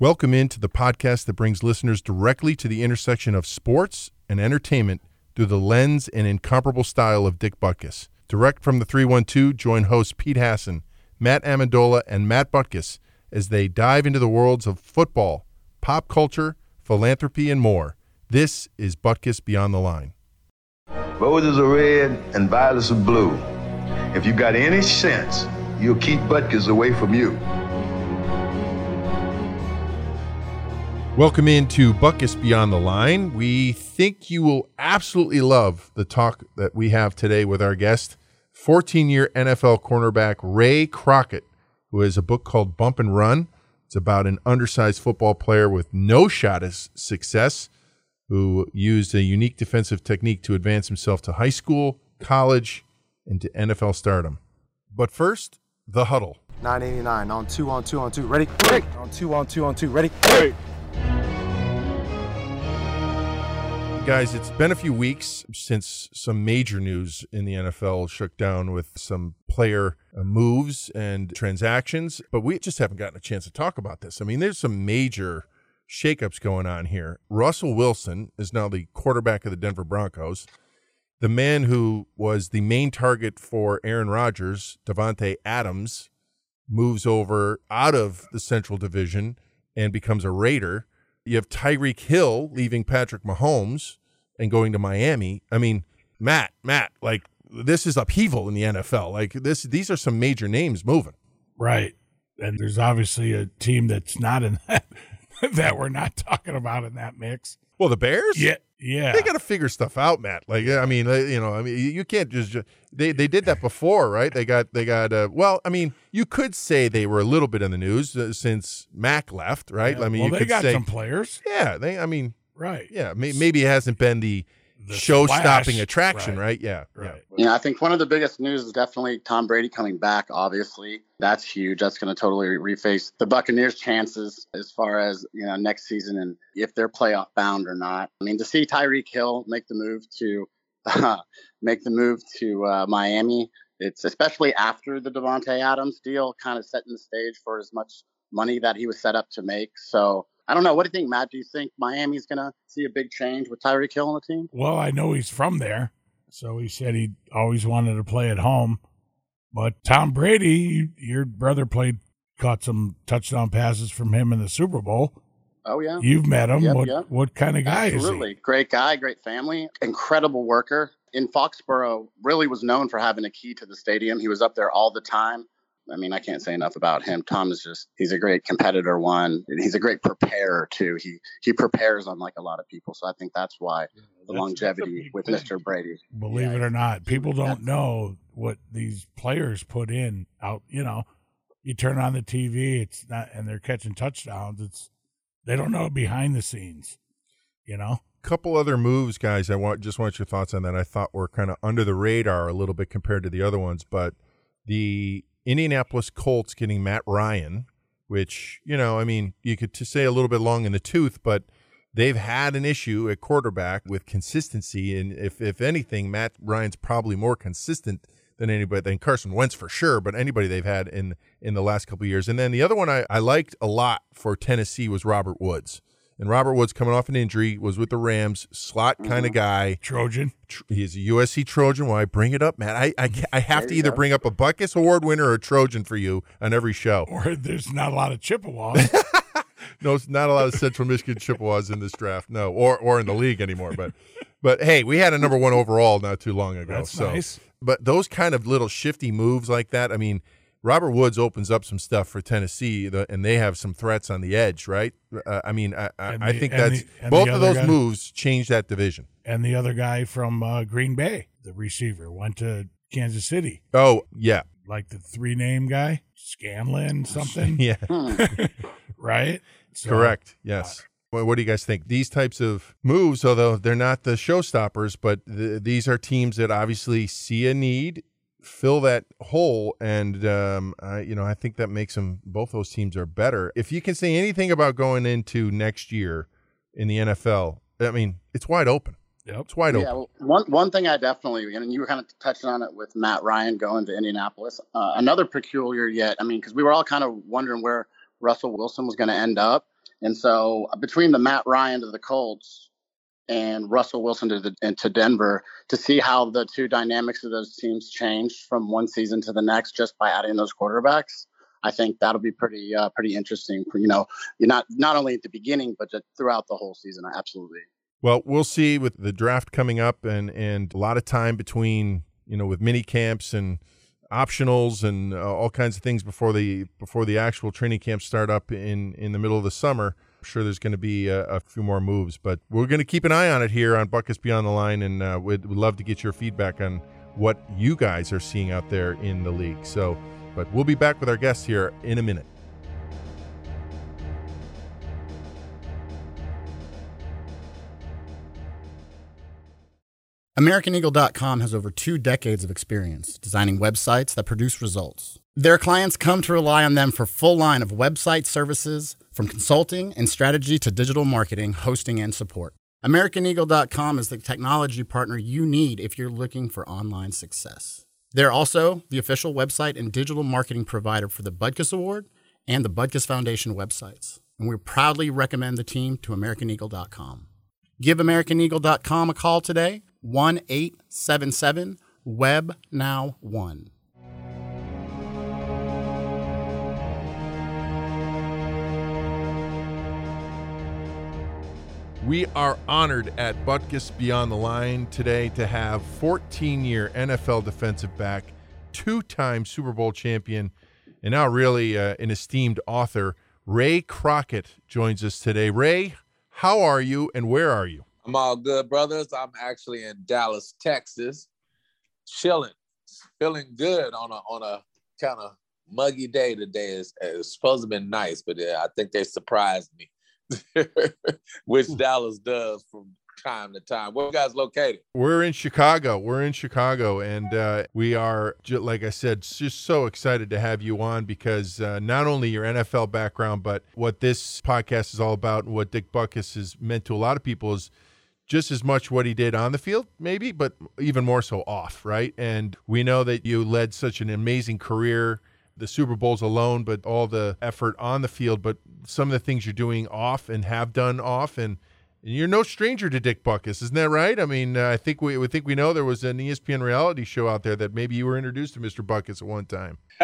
Welcome into the podcast that brings listeners directly to the intersection of sports and entertainment through the lens and incomparable style of Dick Butkus. Direct from the 312, join hosts Pete Hassen, Matt Amendola, and Matt Butkus as they dive into the worlds of football, pop culture, philanthropy, and more. This is Butkus Beyond the Line. Roses are red and violets are blue. If you got any sense, you'll keep Butkus away from you. Welcome into Butkus Beyond the Line. We think you will absolutely love the talk that we have today with our guest, 14 year NFL cornerback Ray Crockett, who has a book called Bump and Run. It's about an undersized football player with no shot at success who used a unique defensive technique to advance himself to high school, college, and to NFL stardom. But first, the huddle. 989 on two on two on two. Ready? Ready. On two on two on two. Ready? Ready. Guys, it's been a few weeks since some major news in the NFL shook down with some player uh, moves and transactions, but we just haven't gotten a chance to talk about this. I mean, there's some major shakeups going on here. Russell Wilson is now the quarterback of the Denver Broncos. The man who was the main target for Aaron Rodgers, Davante Adams, moves over out of the Central Division and becomes a Raider. You have Tyreek Hill leaving Patrick Mahomes and going to Miami. I mean, Matt, Matt, like this is upheaval in the NFL. Like this, these are some major names moving. Right. And there's obviously a team that's not in that that we're not talking about in that mix. Well, the Bears? Yeah. Yeah. They got to figure stuff out, Matt. Like I mean, you know, I mean, you can't just, just they they did that before, right? They got they got uh, well, I mean, you could say they were a little bit in the news uh, since Mac left, right? Yeah. I mean, well, you they could got say some players. Yeah, they I mean, Right. yeah, may, maybe it hasn't been the, The show-stopping attraction, Right. right? Yeah. Right. Yeah, I think one of the biggest news is definitely Tom Brady coming back. Obviously, that's huge. That's going to totally reface the Buccaneers' chances as far as you know next season and if they're playoff bound or not. I mean, to see Tyreek Hill make the move to make the move to uh, Miami, it's especially after the Davante Adams deal, kind of setting the stage for as much money that he was set up to make. So. I don't know. What do you think, Matt? Do you think Miami's going to see a big change with Tyreek Hill on the team? Well, I know he's from there, so he said he always wanted to play at home. But Tom Brady, your brother played, caught some touchdown passes from him in the Super Bowl. Oh yeah. You've met him. Yep, what yep. what kind of guy is? Absolutely. Great guy, great family, incredible worker. In Foxborough, really was known for having a key to the stadium. He was up there all the time. I mean, I can't say enough about him. Tom is just he's a great competitor one. He's a great preparer too. He he prepares unlike a lot of people. So I think that's why the That's- that's longevity big with thing. Mr. Brady. is he? Believe it or not, people don't know what these players put in out. You know, you turn on the TV, it's not, and they're catching touchdowns. It's they don't know behind the scenes. You know. couple other moves, guys. I want just want your thoughts on that. I thought were kind of under the radar a little bit compared to the other ones, but the Indianapolis Colts getting Matt Ryan, which you know, I mean, you could say a little bit long in the tooth, but they've had an issue at quarterback with consistency, and if if anything, Matt Ryan's probably more consistent than anybody than Carson Wentz for sure, but anybody they've had in in the last couple years. And then the other one I, I liked a lot for Tennessee was Robert Woods. And Robert Woods coming off an injury was with the Rams, slot kind of mm-hmm. guy. Trojan. Tr- He's a USC Trojan. Why I bring it up, man? I I, I have There to either go. bring up a Buckus Award winner or a Trojan for you on every show. Or there's not a lot of Chippewas. No, it's not a lot of Central Michigan Chippewas in this draft. No, or or in the league anymore. But but hey, we had a number one overall not too long ago. That's so, nice. but those kind of little shifty moves like that. I mean, Robert Woods opens up some stuff for Tennessee, the, and they have some threats on the edge, right? Uh, I mean, I, I, And I think and that's the- both of those guy- moves change that division. and the other guy from uh, Green Bay, the receiver, went to Kansas City. Oh yeah, Like the three name guy, Scanlon something, yeah, right? So, correct. Yes. Well, what do you guys think? These types of moves, although they're not the showstoppers, but th- these are teams that obviously see a need, fill that hole, and um, I, you know I think that makes them both those teams are better. If you can say anything about going into next year in the NFL, I mean it's wide open. Yep. It's wide Yeah, open. well, one one thing I definitely, and you were kind of touching on it with Matt Ryan going to Indianapolis. Uh, another peculiar yet, I mean, because we were all kind of wondering where Russell Wilson was going to end up. And so between the Matt Ryan to the Colts and Russell Wilson to, the, to Denver, to see how the two dynamics of those teams change from one season to the next just by adding those quarterbacks, I think that'll be pretty uh, pretty interesting. For, you know, not not only at the beginning but throughout the whole season. Absolutely. Well, we'll see with the draft coming up and and a lot of time between you know with mini camps and optionals and uh, all kinds of things before the before the actual training camps start up in in the middle of the summer. I'm sure there's going to be a, a, few more moves, but we're going to keep an eye on it here on Butkus Beyond the Line, and uh, we'd, we'd love to get your feedback on what you guys are seeing out there in the league. So, but we'll be back with our guests here in a minute. AmericanEagle.com has over two decades of experience designing websites that produce results. Their clients come to rely on them for full line of website services, from consulting and strategy to digital marketing, hosting, and support. AmericanEagle.com is the technology partner you need if you're looking for online success. They're also the official website and digital marketing provider for the Butkus Award and the Butkus Foundation websites. And we proudly recommend the team to AmericanEagle.com. Give AmericanEagle.com a call today 1 877 Web Now 1. We are honored at Butkus Beyond the Line today to have 14 year NFL defensive back, two time Super Bowl champion, and now really uh, an esteemed author. Ray Crockett joins us today. Ray, how are you and where are you? I'm all good, brothers. I'm actually in Dallas, Texas, chilling, feeling good on a on a kind of muggy day today. It's, it's supposed to be nice, but I think they surprised me, which Dallas does from time to time. Where you guys located? We're in Chicago. We're in Chicago, and uh, we are, like I said, just so excited to have you on because uh, not only your NFL background, but what this podcast is all about, and what Dick Butkus has meant to a lot of people is just as much what he did on the field, maybe, but even more so off, right? And we know that you led such an amazing career, the Super Bowls alone, but all the effort on the field, but some of the things you're doing off and have done off. And you're no stranger to Dick Butkus, isn't that right? I mean, uh, I think we, we think we know there was an ESPN reality show out there that maybe you were introduced to Mr. Butkus at one time.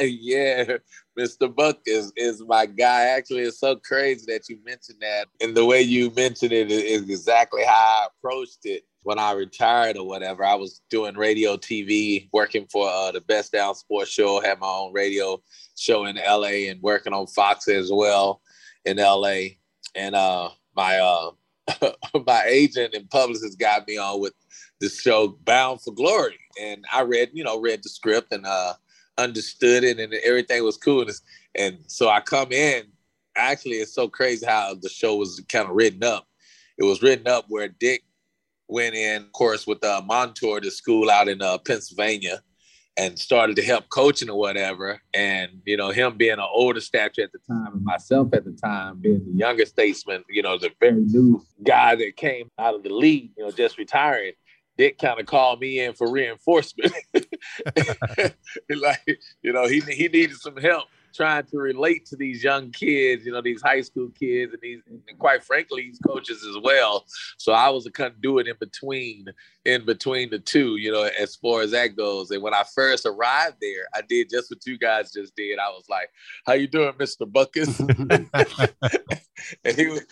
yeah, Mr. Butkus is my guy. Actually, it's so crazy that you mentioned that, and the way you mentioned it is exactly how I approached it when I retired or whatever. I was doing radio, TV, working for uh, the Best Damn Sports Show. Had my own radio show in LA and working on Fox as well in LA, and uh my uh my agent and publicist got me on with the show Bound for Glory, and I read you know read the script and uh understood it and everything was cool, and, and so I come in. Actually, it's so crazy how the show was kind of written up. It was written up where Dick went in, of course, with uh, Montour to school out in uh, Pennsylvania and started to help coaching or whatever. And, you know, him being an older stature at the time and myself at the time being the younger statesman, you know, the very new guy that came out of the league, you know, just retiring. Dick kind of called me in for reinforcement. like, you know, he he needed some help trying to relate to these young kids, you know, these high school kids and these, and quite frankly, these coaches as well. So I was a conduit in between, in between the two, you know, as far as that goes. And when I first arrived there, I did just what you guys just did. I was like, "How you doing, Mister Butkus?" and he was,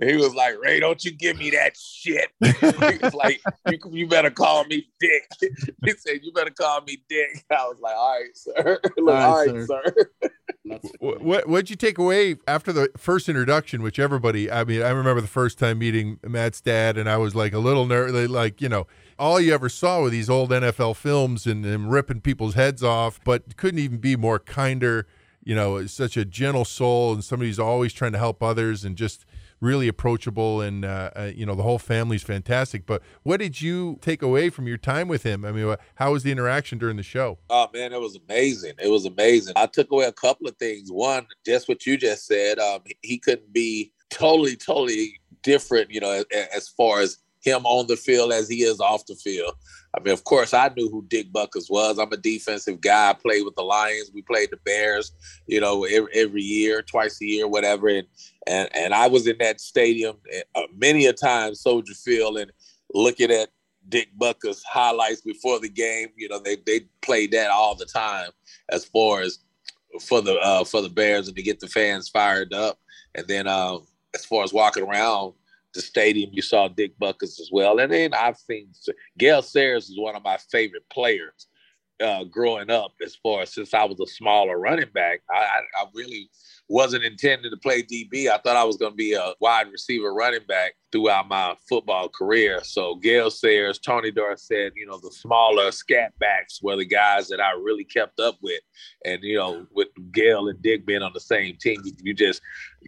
he was like, Ray, don't you give me that shit. he was like, you, you, better call me Dick. he said, you better call me Dick. I was like, all right, sir. Like, all right, all right sir. sir. what what'd you take away after the first introduction, which everybody I mean, I remember the first time meeting Matt's dad and I was like a little nervous like, you know, all you ever saw were these old NFL films and him ripping people's heads off, but couldn't even be more kinder, you know, such a gentle soul and somebody who's always trying to help others and just really approachable, and uh, uh, you know the whole family's fantastic. But what did you take away from your time with him? I mean, how was the interaction during the show? Oh man, it was amazing. It was amazing. I took away a couple of things. One, just what you just said. Um, he couldn't be totally, totally different. You know, as, as far as him on the field as he is off the field. I mean, of course, I knew who Dick Butkus was. I'm a defensive guy. I played with the Lions. We played the Bears, you know, every, every year, twice a year, whatever. And and and I was in that stadium uh, many a time, Soldier Field, and looking at Dick Butkus highlights before the game. You know, they they played that all the time as far as for the uh, for the Bears and to get the fans fired up. And then uh, as far as walking around the stadium, you saw Dick Butkus as well. And then I've seen Gale Sayers is one of my favorite players uh, growing up. As far as since I was a smaller running back, I, I, really wasn't intending to play DB. I thought I was going to be a wide receiver running back throughout my football career. So Gale Sayers, Tony Dorsett, you know, the smaller scat backs were the guys that I really kept up with. And, you know, with Gale and Dick being on the same team, you just,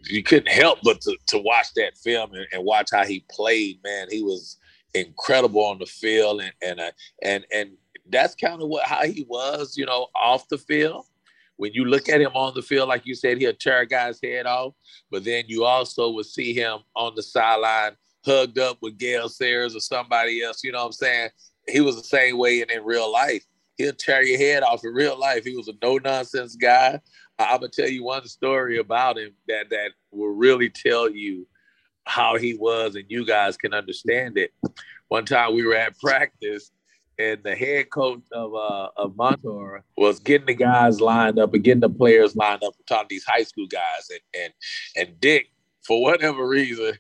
you couldn't help but to, to watch that film and, and watch how he played, man. He was incredible on the field and, and, uh, and, and, that's kind of what how he was, you know, off the field when you look at him on the field, like you said, he'll tear a guy's head off. But then you also would see him on the sideline hugged up with Gale Sayers or somebody else. You know what I'm saying? He was the same way in, in real life. He'll tear your head off in real life. He was a no nonsense guy. I'm gonna tell you one story about him that that will really tell you how he was, and you guys can understand it. One time we were at practice, and the head coach of uh, of Montour was getting the guys lined up and getting the players lined up and talking to these high school guys. And and and Dick, for whatever reason,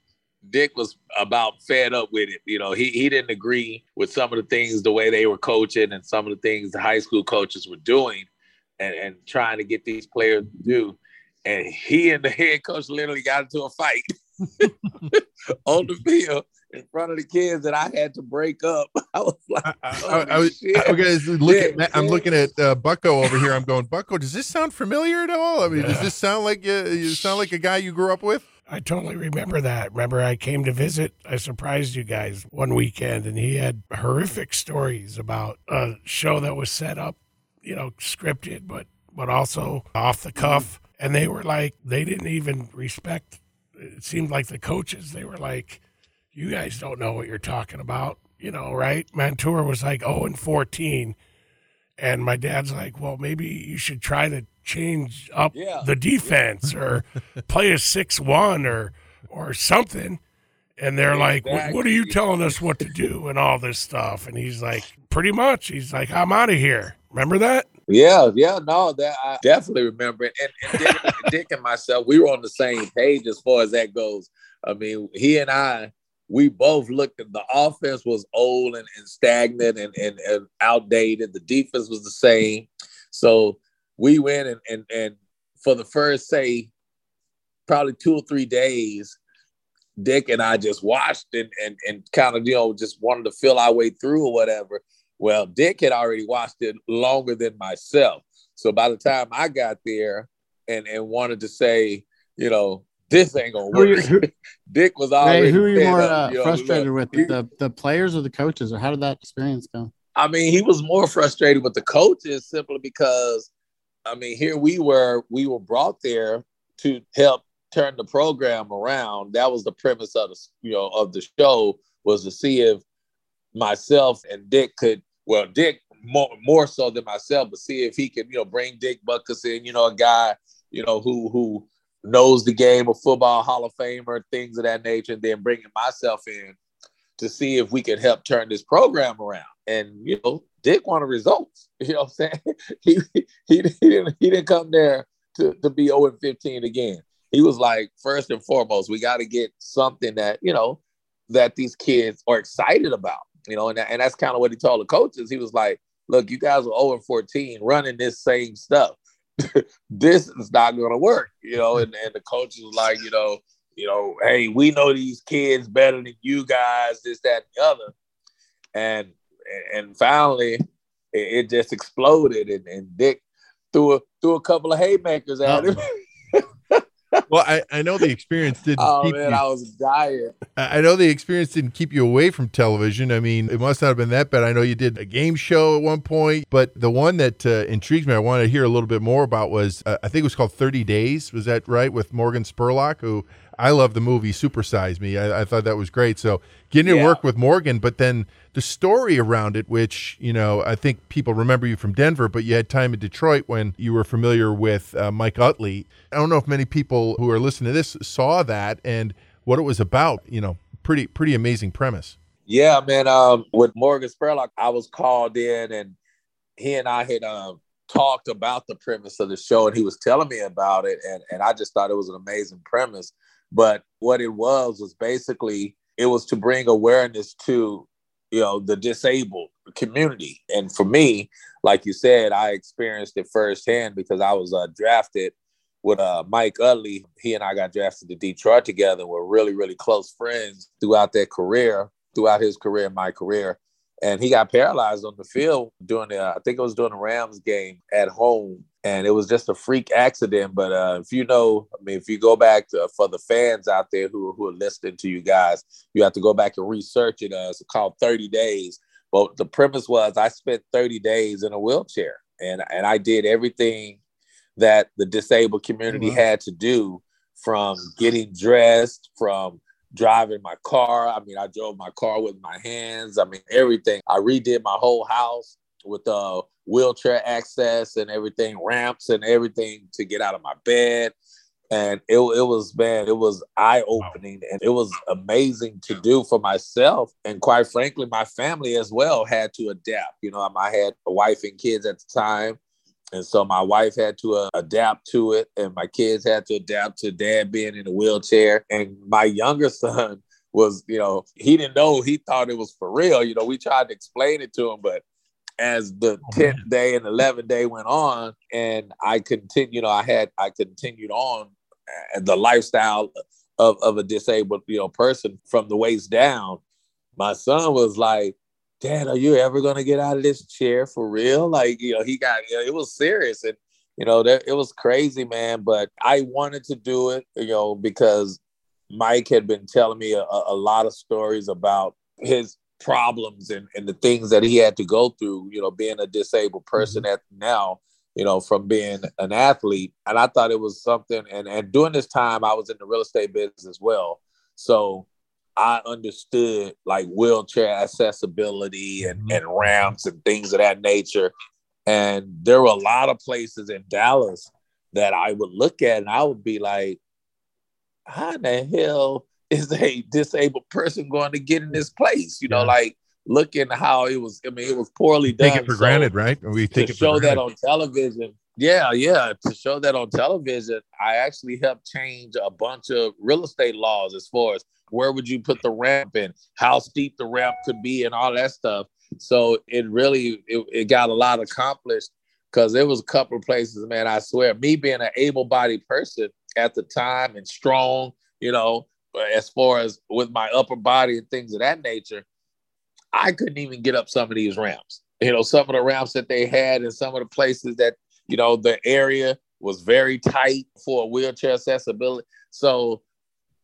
Dick was about fed up with it. You know, he he didn't agree with some of the things the way they were coaching and some of the things the high school coaches were doing and, and trying to get these players to do. And he and the head coach literally got into a fight on the field in front of the kids that I had to break up. I was like, I, I, I was, okay, look at, I'm looking at uh, Bucko over here. I'm going, Bucko, does this sound familiar at all? I mean, yeah. does this sound like uh, you sound like a guy you grew up with? I totally remember that. Remember, I came to visit. I surprised you guys one weekend, and he had horrific stories about a show that was set up, you know, scripted, but but also off the cuff. And they were like, they didn't even respect. It seemed like the coaches. They were like, you guys don't know what you're talking about, you know, right? Montour was like 0 and 14. And my dad's like, well, maybe you should try to change up yeah. the defense or play a 6 1 or, or something. And they're exactly. like, what, what are you telling us what to do and all this stuff? And he's like, pretty much. He's like, I'm out of here. Remember that? Yeah, yeah, no, that I definitely remember it. And, and Dick, Dick and myself, we were on the same page as far as that goes. I mean, he and I, we both looked at the offense was old and, and stagnant and, and, and, outdated. The defense was the same. So we went and, and, and for the first, say, probably two or three days, Dick and I just watched and, and, and kind of, you know, just wanted to feel our way through or whatever. Well, Dick had already watched it longer than myself. So by the time I got there and, and wanted to say, you know, this ain't gonna work. Who, Dick was already. Hey, who are you more uh, you know, frustrated with, the the players or the coaches, or how did that experience go? I mean, he was more frustrated with the coaches simply because, I mean, here we were, we were brought there to help turn the program around. That was the premise of the you know of the show was to see if myself and Dick could, well, Dick more more so than myself, but see if he could, you know, bring Dick Butkus in, you know, a guy, you know, who who knows the game of football, Hall of Famer, things of that nature, and then bringing myself in to see if we could help turn this program around. And you know, Dick wanted results. You know what I'm saying? he, he, he, didn't, he didn't come there to, to be 0 and 15 again. He was like, first and foremost, we got to get something that, you know, that these kids are excited about. You know, and, and that's kind of what he told the coaches. He was like, look, you guys are 0 and 14 running this same stuff. this is not going to work, you know. And, and the coach was like, you know, you know, hey, we know these kids better than you guys, this, that, and the other. And and finally, it, it just exploded, and, and Dick threw a threw a couple of haymakers at him. well, I, I know the experience didn't. oh keep man, you, I was dying. I know the experience didn't keep you away from television. I mean, it must not have been that bad. I know you did a game show at one point, but the one that uh, intrigues me, I wanted to hear a little bit more about was uh, I think it was called Thirty Days. Was that right with Morgan Spurlock, who I love the movie Super Size Me. I, I, thought that was great. So getting to Yeah. work with Morgan, but then the story around it, which you know, I think people remember you from Denver, but you had time in Detroit when you were familiar with uh, Mike Utley. I don't know if many people who are listening to this saw that and what it was about. You know, pretty pretty amazing premise. Yeah, man. Um, with Morgan Spurlock, I was called in, and he and I had um talked about the premise of the show, and he was telling me about it, and and I just thought it was an amazing premise. But what it was was basically it was to bring awareness to you know the disabled community, and for me, like you said, I experienced it firsthand because I was uh, drafted with uh, Mike Utley. He and I got drafted to Detroit together. We're really, really close friends throughout their career, throughout his career, and my career. And he got paralyzed on the field during the, I think it was during the Rams game at home. And it was just a freak accident. But uh, if you know, I mean, if you go back to, for the fans out there who, who are listening to you guys, you have to go back and research it. Uh, it's called 30 Days. But the premise was I spent 30 days in a wheelchair and, and I did everything that the disabled community had to do from getting dressed, from driving my car. I mean, I drove my car with my hands. I mean, everything. I redid my whole house with uh, wheelchair access and everything, ramps and everything to get out of my bed. And it, it was, man, it was eye opening and it was amazing to do for myself. And quite frankly, my family as well had to adapt. You know, I had a wife and kids at the time. And so my wife had to uh, adapt to it, and my kids had to adapt to dad being in a wheelchair. And my younger son was, you know, he didn't know, he thought it was for real. You know, we tried to explain it to him, but as the 10th day and 11th day went on, and I continued, you know, I had, I continued on uh, the lifestyle of, of a disabled, you know, person from the waist down. My son was like, Dad, are you ever gonna get out of this chair for real? Like, you know, he got you know, it was serious and you know, that it was crazy, man. But I wanted to do it, you know, because Mike had been telling me a, a lot of stories about his problems and, and the things that he had to go through, you know, being a disabled mm-hmm. person at now, you know, from being an athlete. And I thought it was something and, and during this time I was in the real estate business as well. So I understood like wheelchair accessibility and, mm-hmm. and ramps and things of that nature. And there were a lot of places in Dallas that I would look at and I would be like, how in the hell is a disabled person going to get in this place? You know, like looking how it was, I mean, it was poorly done. Take it for So granted, right? We take to it for show that on television. Yeah, yeah. To show that on television, I actually helped change a bunch of real estate laws as far as where would you put the ramp in, how steep the ramp could be, and all that stuff. So it really it, it got a lot accomplished because there was a couple of places, man. I swear, me being an able-bodied person at the time and strong, you know, as far as with my upper body and things of that nature, I couldn't even get up some of these ramps. You know, some of the ramps that they had in some of the places that, you know, the area was very tight for wheelchair accessibility. So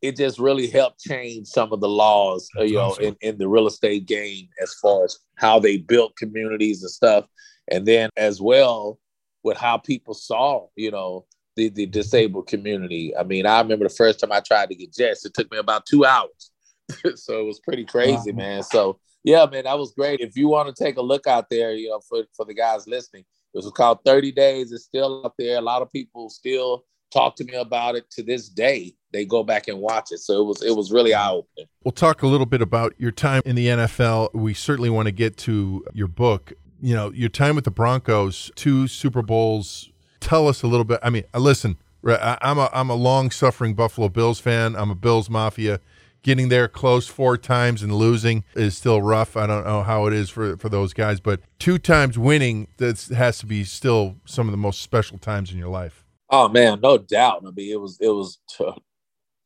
it just really helped change some of the laws, you know, in, in the real estate game as far as how they built communities and stuff. And then as well with how people saw, you know, the, the disabled community. I mean, I remember the first time I tried to get jets, it took me about two hours. so it was pretty crazy, Wow. man. So yeah, man, that was great. If you want to take a look out there, you know, for, for the guys listening, it was called 30 Days. It's still up there. A lot of people still talk to me about it to this day. They go back and watch it. So it was it was really eye opening. We'll talk a little bit about your time in the NFL. We certainly want to get to your book. You know, your time with the Broncos, two Super Bowls. Tell us a little bit. I mean, uh, listen, I'm a I'm a long suffering Buffalo Bills fan. I'm a Bills mafia. Getting there close four times and losing is still rough. I don't know how it is for for those guys, but two times winning that has to be still some of the most special times in your life. Oh man, no doubt. I mean, it was it was t-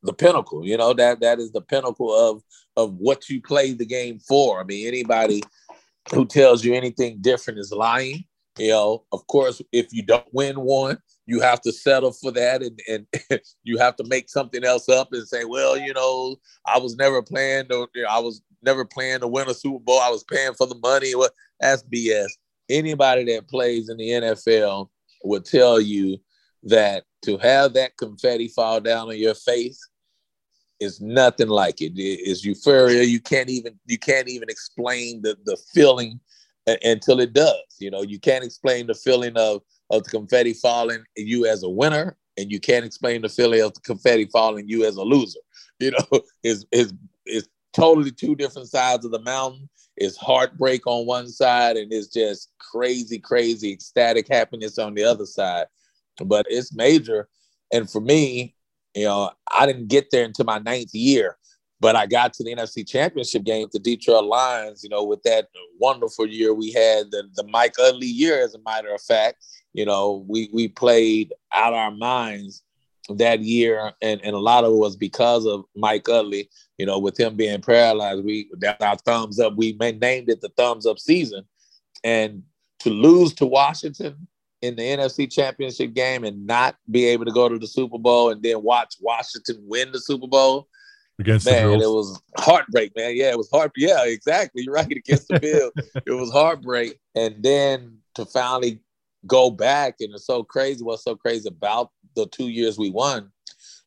the pinnacle. You know that that is the pinnacle of of what you play the game for. I mean, anybody who tells you anything different is lying. You know, of course, if you don't win one, you have to settle for that, and and you have to make something else up and say, well, you know, I was never playing. I was never playing to win a Super Bowl. I was paying for the money. Well, that's BS. Anybody that plays in the NFL would tell you that to have that confetti fall down on your face is nothing like it. It's euphoria. You can't even you can't even explain the the feeling until it does. You know, you can't explain the feeling of of the confetti falling you as a winner, and you can't explain the feeling of the confetti falling you as a loser. You know, it's it's it's totally two different sides of the mountain. It's heartbreak on one side, and it's just crazy, crazy ecstatic happiness on the other side. But it's major. And for me, you know, I didn't get there until my ninth year, but I got to the NFC Championship game, the Detroit Lions, you know, with that wonderful year we had, the, the Mike Utley year, as a matter of fact. You know, we, we played out our minds that year, and, and a lot of it was because of Mike Utley. You know, with him being paralyzed, we that's our thumbs up. We named it the thumbs up season, and to lose to Washington in the NFC Championship game and not be able to go to the Super Bowl and then watch Washington win the Super Bowl. Against man, it was heartbreak, man. Yeah, it was heart. Yeah, exactly. You're right. Against the Bills, it was heartbreak, and then to finally go back and it's so crazy. What's so crazy about the two years we won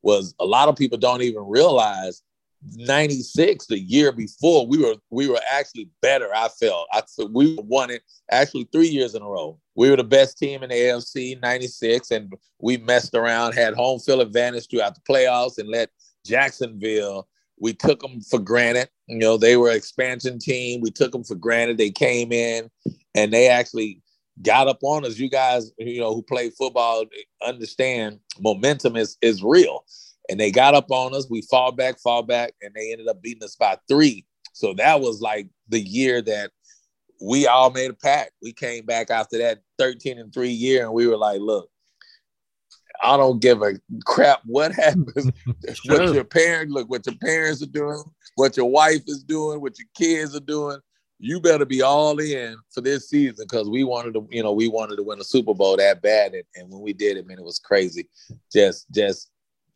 was a lot of people don't even realize 96 the year before we were we were actually better i felt i we won it actually three years in a row we were the best team in the afc 96 and we messed around had home field advantage throughout the playoffs and let jacksonville we took them for granted you know they were expansion team we took them for granted they came in and they actually got up on us you guys you know who play football understand momentum is is real and they got up on us. We fall back, fall back, and they ended up beating us by three. So that was like the year that we all made a pact. We came back after that 13 and three year, and we were like, look, I don't give a crap what happens. sure. What your parents look, what your parents are doing, what your wife is doing, what your kids are doing. You better be all in for this season because we wanted to, you know, we wanted to win a Super Bowl that bad. And, and when we did it, man, it was crazy. Just, just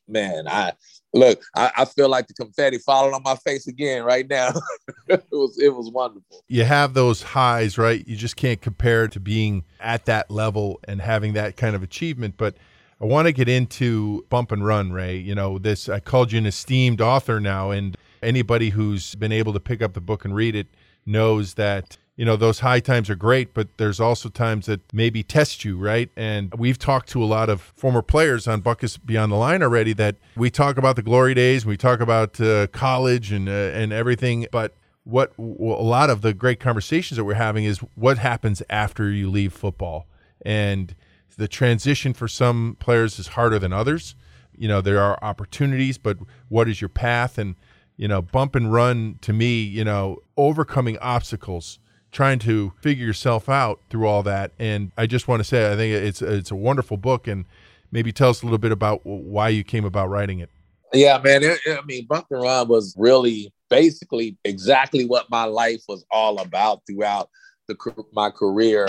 man, I look, I, I, feel like the confetti falling on my face again right now. it was it was wonderful. You have those highs, right? You just can't compare to being at that level and having that kind of achievement. But I want to get into bump and run, Ray. You know, this I called you an esteemed author now, and anybody who's been able to pick up the book and read it knows that you know those high times are great but there's also times that maybe test you right and we've talked to a lot of former players on Butkus beyond the line already that we talk about the glory days we talk about uh, college and uh, and everything but what a lot of the great conversations that we're having is what happens after you leave football and the transition for some players is harder than others you know there are opportunities but what is your path and you know bump and run to me you know overcoming obstacles trying to figure yourself out through all that. And I just want to say, I think it's it's a wonderful book, and maybe tell us a little bit about why you came about writing it. Yeah, man. It, I mean, Bump and Run was really basically exactly what my life was all about throughout the my career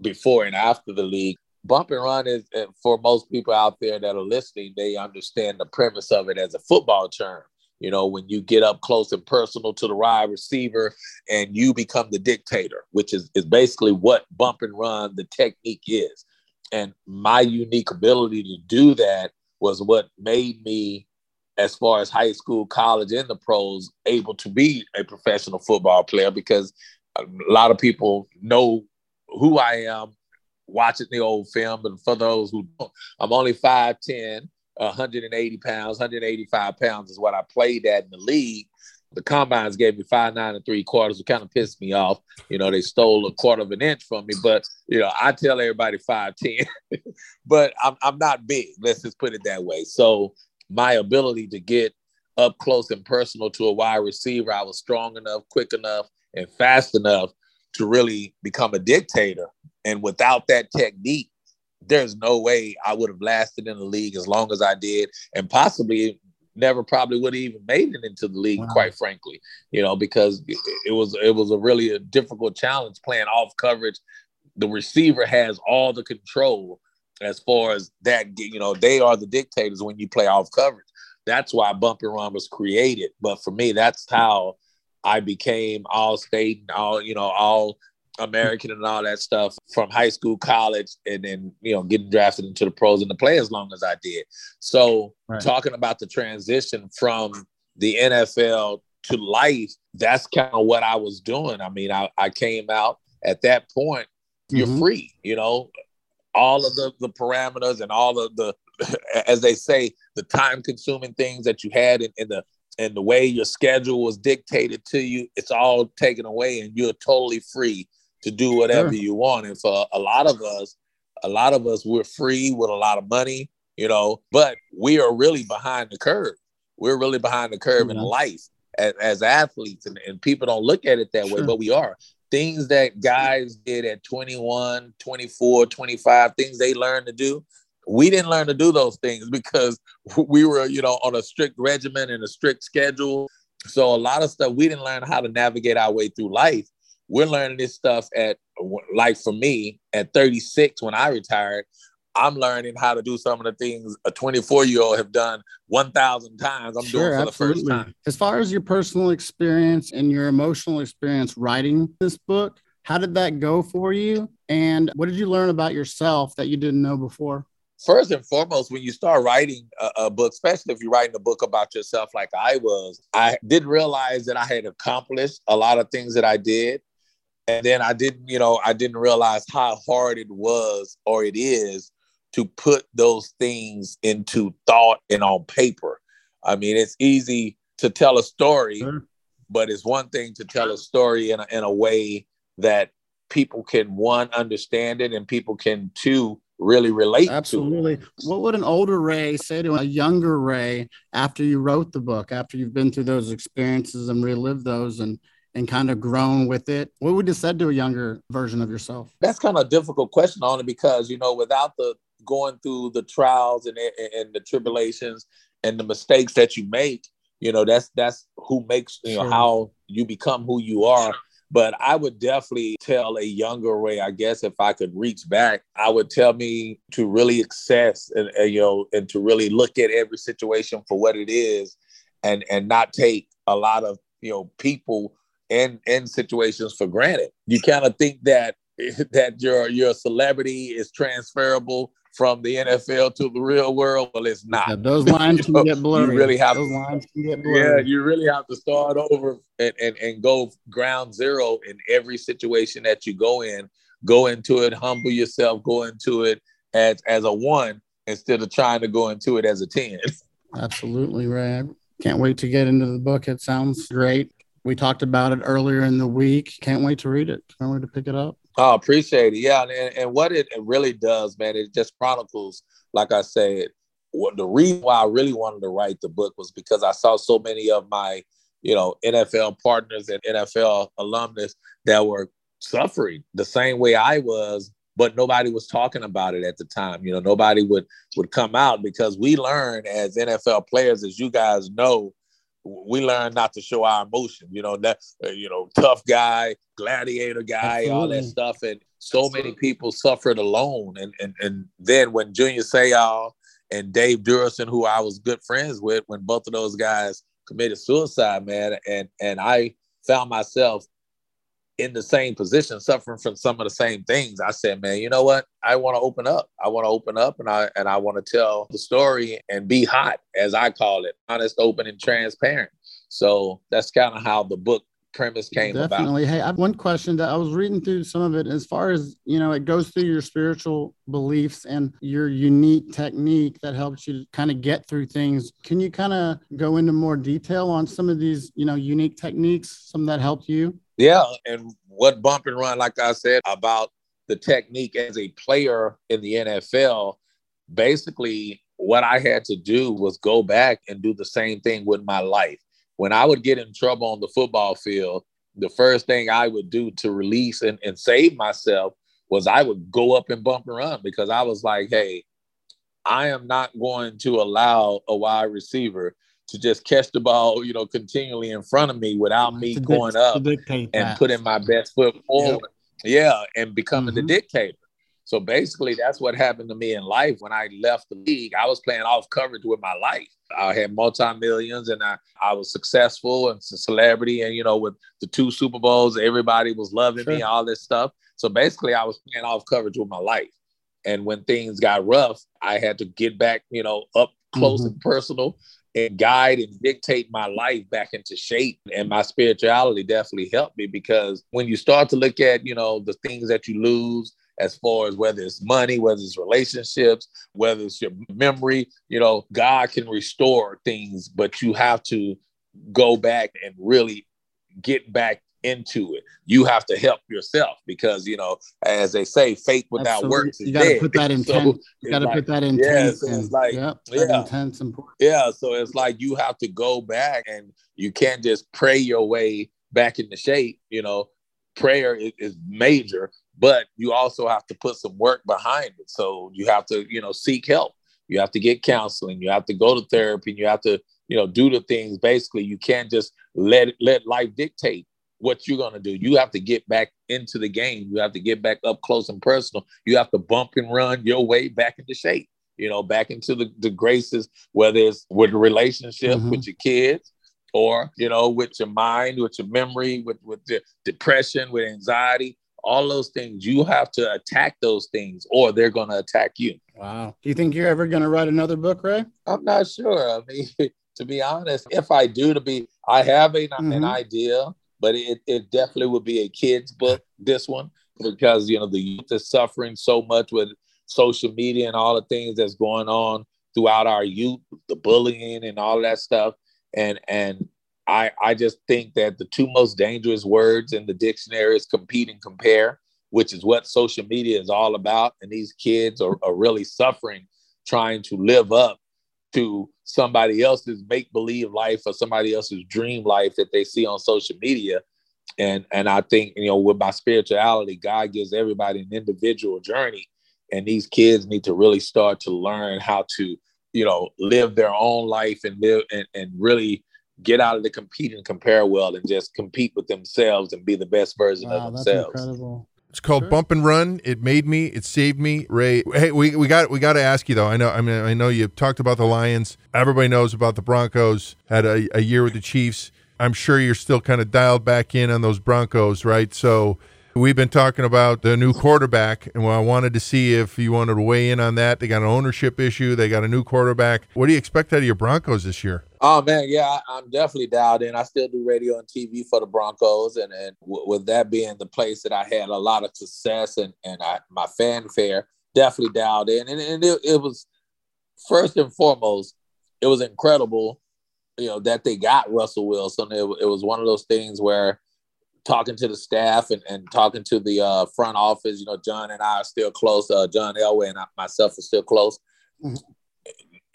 before and after the league. Bump and run is for most people out there that are listening, they understand the premise of it as a football term. You know, when you get up close and personal to the wide receiver and you become the dictator, which is, is basically what bump and run, the technique is. And my unique ability to do that was what made me, as far as high school, college, and the pros, able to be a professional football player because a lot of people know who I am watching the old film. But for those who don't, I'm only 5'10 180 pounds, 185 pounds is what I played at in the league. The combines gave me five nine and three quarters, It kind of pissed me off. You know, they stole a quarter of an inch from me, but you know, I tell everybody five ten, but I'm I'm not big. Let's just put it that way. So my ability to get up close and personal to a wide receiver, I was strong enough, quick enough, and fast enough to really become a dictator. And without that technique, there's no way I would have lasted in the league as long as I did, and possibly never probably would have even made it into the league, wow. quite frankly. You know, because it, was it was a really a difficult challenge playing off coverage. The receiver has all the control as far as that. You know, they are the dictators when you play off coverage. That's why bump and run was created. But for me, that's how I became all state and all you know all American and all that stuff from high school, college, and then you know getting drafted into the pros and the play as long as I did. So right. talking about the transition from the NFL to life, that's kind of what I was doing. I mean, I, I came out at that point, you're mm-hmm. free, you know, all of the, the parameters and all of the, as they say, the time consuming things that you had in, in the and the way your schedule was dictated to you, it's all taken away and you're totally free to do whatever sure. you want. And for a lot of us, a lot of us, we're free with a lot of money, you know, but we are really behind the curve. We're really behind the curve mm-hmm. in life as, as athletes, and, and, people don't look at it that sure. way, but we are. Things that guys did at 21, 24, 25, things they learned to do, we didn't learn to do those things because we were, you know, on a strict regimen and a strict schedule. So a lot of stuff we didn't learn how to navigate our way through life. We're learning this stuff at like for me at 36 when I retired. I'm learning how to do some of the things a 24 year old have done 1,000 times. I'm sure, doing for absolutely. the first time. As far as your personal experience and your emotional experience writing this book, how did that go for you? And what did you learn about yourself that you didn't know before? First and foremost, when you start writing a, a book, especially if you're writing a book about yourself like I was, I didn't realize that I had accomplished a lot of things that I did and then I didn't, you know, I didn't realize how hard it was or it is to put those things into thought and on paper. I mean, it's easy to tell a story, sure. but it's one thing to tell a story in a, in a way that people can one understand it and people can two really relate absolutely. What would an older ray say to a younger ray after you wrote the book after you've been through those experiences and relived those and and kind of grown with it? What would you said to a younger version of yourself? That's kind of a difficult question on it because you know without the going through the trials and, and the tribulations and the mistakes that you make you know that's that's who makes you know sure. how you become who you are but i would definitely tell a younger ray i guess if i could reach back i would tell me to really assess and, and you know and to really look at every situation for what it is and and not take a lot of you know people and and situations for granted. You kind of think that that your your celebrity is transferable from the NFL to the real world. Well, it's not. Yeah, those lines can get blurry. You really have those to, lines can get blurry. Yeah, you really have to start over and, and, and go ground zero in every situation that you go in. Go into it, humble yourself, go into it as as a one instead of trying to go into it as a 10. Absolutely, Ray. Can't wait to get into the book. It sounds great. We talked about it earlier in the week. Can't wait to read it. Can't wait to pick it up. Oh, appreciate it. Yeah, and, and what it really does, man, it just chronicles, like I said, what the reason why I really wanted to write the book was because I saw so many of my, you know, NFL partners and NFL alumnus that were suffering the same way I was, but nobody was talking about it at the time. You know, nobody would would come out because we learn as NFL players, as you guys know, we learn not to show our emotion. You know that uh, you know tough guy, gladiator guy, Absolutely. all that stuff, and so many people suffered alone. And and and then when Junior Seau and Dave Duerson, who I was good friends with, when both of those guys committed suicide, man, and and I found myself in the same position, suffering from some of the same things. I said, man, you know what? I want to open up. I want to open up and I and I want to tell the story and be hot, as I call it, honest, open, and transparent. So that's kind of how the book premise came Definitely. about. Hey, I have one question that I was reading through some of it as far as, you know, it goes through your spiritual beliefs and your unique technique that helps you kind of get through things. Can you kind of go into more detail on some of these, you know, unique techniques, some that helped you? Yeah, and what bump and run, like I said, about the technique as a player in the NFL, basically what I had to do was go back and do the same thing with my life. When I would get in trouble on the football field, the first thing I would do to release and, and save myself was I would go up and bump and run because I was like, hey, I am not going to allow a wide receiver to just catch the ball, you know, continually in front of me without me going up and putting my best foot forward. Yep. Yeah, and becoming mm-hmm. the dictator. So basically, that's what happened to me in life. When I left the league, I was playing off coverage with my life. I had multi millions, and I, I was successful and a celebrity. And you know, with the two Super Bowls, everybody was loving sure. me, all this stuff. So basically, I was playing off coverage with my life. And when things got rough, I had to get back, you know, up close mm-hmm. and personal and guide and dictate my life back into shape. And my spirituality definitely helped me because when you start to look at, you know, the things that you lose, as far as whether it's money, whether it's relationships, whether it's your memory, you know, God can restore things, but you have to go back and really get back into it. You have to help yourself because you know, as they say, faith without Absolutely. works is you gotta dead. Put that intent. so you got to like, put that intent. Yeah, so it's like yep, yeah, intense important. Yeah, so it's like you have to go back, and you can't just pray your way back into shape. You know, prayer is, is major, but you also have to put some work behind it. So you have to, you know, seek help. You have to get counseling. You have to go to therapy. And you have to, you know, do the things. Basically, you can't just let let life dictate what you're gonna do. You have to get back into the game. You have to get back up close and personal. You have to bump and run your way back into shape. You know, back into the, the graces, whether it's with a relationship mm-hmm. with your kids, or you know, with your mind, with your memory, with with the depression, with anxiety all those things you have to attack those things or they're going to attack you wow do you think you're ever going to write another book ray i'm not sure i mean to be honest if i do to be i have a, mm-hmm. an idea but it, it definitely would be a kid's book this one because you know the youth is suffering so much with social media and all the things that's going on throughout our youth the bullying and all that stuff and and I, I just think that the two most dangerous words in the dictionary is compete and compare, which is what social media is all about. And these kids are, are really suffering trying to live up to somebody else's make believe life or somebody else's dream life that they see on social media. And, and I think, you know, with my spirituality, God gives everybody an individual journey. And these kids need to really start to learn how to, you know, live their own life and live and, and really get out of the compete and compare world and just compete with themselves and be the best version wow, of themselves. That's incredible. It's called sure. Bump and Run. It made me. It saved me. Ray, hey, we, we got we got to ask you though. I know. I mean, I know you talked about the Lions. Everybody knows about the Broncos. Had a, a year with the Chiefs. I'm sure you're still kind of dialed back in on those Broncos, right? So We've been talking about the new quarterback, and I wanted to see if you wanted to weigh in on that. They got an ownership issue. They got a new quarterback. What do you expect out of your Broncos this year? Oh man, yeah, I'm definitely dialed in. I still do radio and TV for the Broncos, and and w- with that being the place that I had a lot of success and and I, my fanfare, definitely dialed in. And, and it, it was first and foremost, it was incredible, you know, that they got Russell Wilson. It, it was one of those things where talking to the staff and, and talking to the uh, front office. You know, John and I are still close. Uh, John Elway and I, myself are still close. Mm-hmm.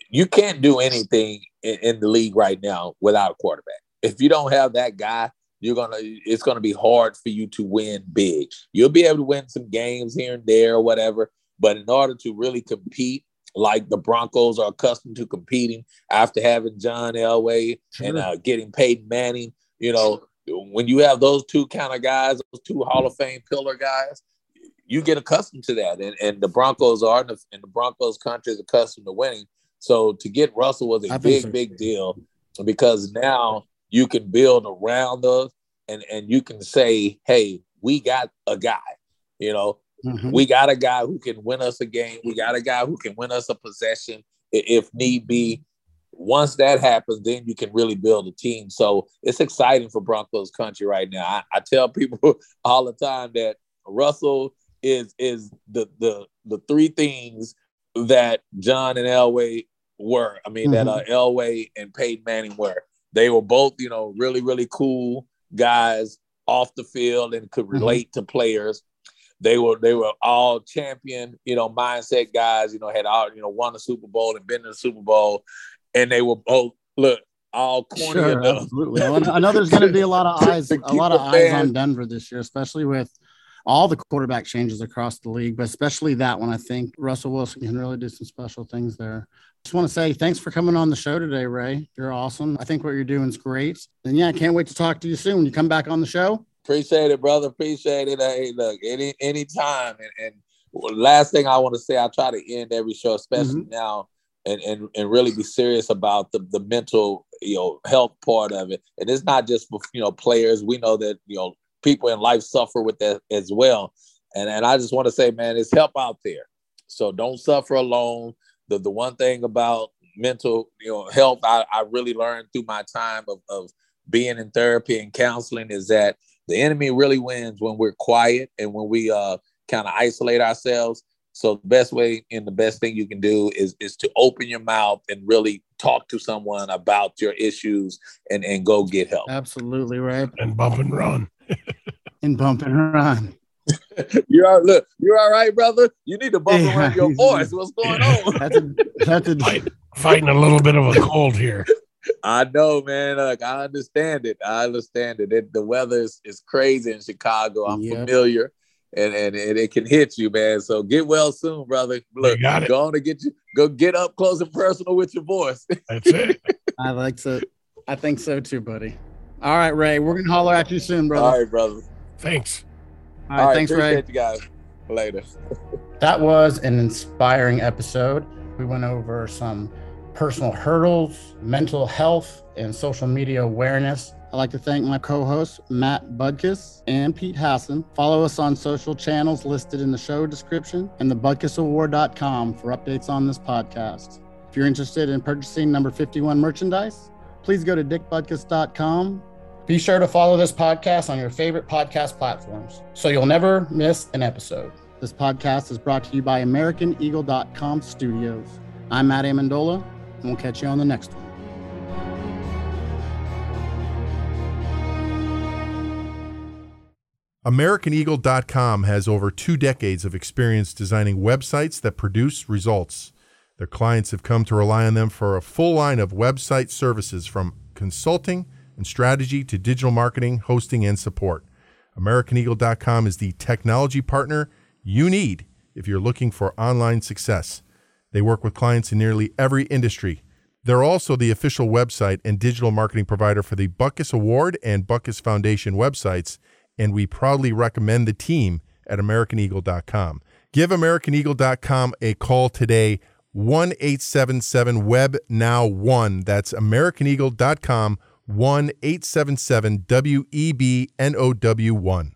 You can't do anything in, in, the league right now without a quarterback. If you don't have that guy, you're gonna. It's gonna be hard for you to win big. You'll be able to win some games here and there or whatever, but in order to really compete like the Broncos are accustomed to competing after having John Elway sure. and uh, getting Peyton Manning, you know, when you have those two kind of guys, those two Hall of Fame pillar guys, you get accustomed to that. And, and the Broncos are, and the, and the Broncos country is accustomed to winning. So to get Russell was a I big, so. big deal because now you can build around us and, and you can say, hey, we got a guy, you know, mm-hmm. we got a guy who can win us a game. We got a guy who can win us a possession if need be once that happens, then you can really build a team. So it's exciting for Broncos country right now. I, I tell people all the time that Russell is is the the the three things that John and Elway were. I mean, mm-hmm. that uh, Elway and Peyton Manning were. They were both, you know, really really cool guys off the field and could mm-hmm. relate mm-hmm. to players. They were they were all champion, you know, mindset guys. You know, had all you know won the Super Bowl and been in the Super Bowl, and they were both look all corny sure, enough. Absolutely. I know there's going to be a lot of eyes, a lot of eyes on Denver this year, especially with all the quarterback changes across the league, but especially that one. I think Russell Wilson can really do some special things there. Just want to say thanks for coming on the show today, Ray. You're awesome. I think what you're doing is great. And yeah, I can't wait to talk to you soon. When you come back on the show. Appreciate it, brother. Appreciate it. Hey, look, any anytime. And, and last thing I want to say, I try to end every show, especially mm-hmm. now, and, and and really be serious about the the mental you know health part of it. And it's not just you know players. We know that you know people in life suffer with that as well. And and I just want to say, man, it's help out there. So don't suffer alone. The the one thing about mental you know health I, I really learned through my time of, of being in therapy and counseling is that the enemy really wins when we're quiet and when we uh kind of isolate ourselves. So the best way and the best thing you can do is is to open your mouth and really talk to someone about your issues and and go get help. Absolutely right. And bump and run. and bump and run. you're all, look, you're all right, brother. You need to bump yeah, around your voice. What's going on? that's a, that's a, Fight, fighting a little bit of a cold here. I know, man. Look, I understand it. I understand it. it the weather is, is crazy in Chicago. I'm yep. familiar and, and and it can hit you, man. So get well soon, brother. Look, got go on to get you go get up close and personal with your voice. That's it. I like to I think so too, buddy. All right, Ray. We're gonna holler at you soon, brother. All right, brother. Thanks. All right, All right thanks, Ray. you guys. Later. that was an inspiring episode. We went over some personal hurdles, mental health, and social media awareness I'd like to thank my co hosts, Matt Butkus and Pete Hassen. Follow us on social channels listed in the show description and thebutkusaward.com for updates on this podcast. If you're interested in purchasing number 51 merchandise, please go to dickbutkus.com. Be sure to follow this podcast on your favorite podcast platforms so you'll never miss an episode. This podcast is brought to you by AmericanEagle.com Studios. I'm Matt Amendola, and we'll catch you on the next one. AmericanEagle.com has over two decades of experience designing websites that produce results. Their clients have come to rely on them for a full line of website services from consulting and strategy to digital marketing, hosting, and support. AmericanEagle.com is the technology partner you need if you're looking for online success. They work with clients in nearly every industry. They're also the official website and digital marketing provider for the Butkus Award and Butkus Foundation websites and we proudly recommend the team at AmericanEagle.com. Give AmericanEagle.com a call today, 1 877 Web Now 1. That's AmericanEagle.com, 1 877 W E B N O W 1.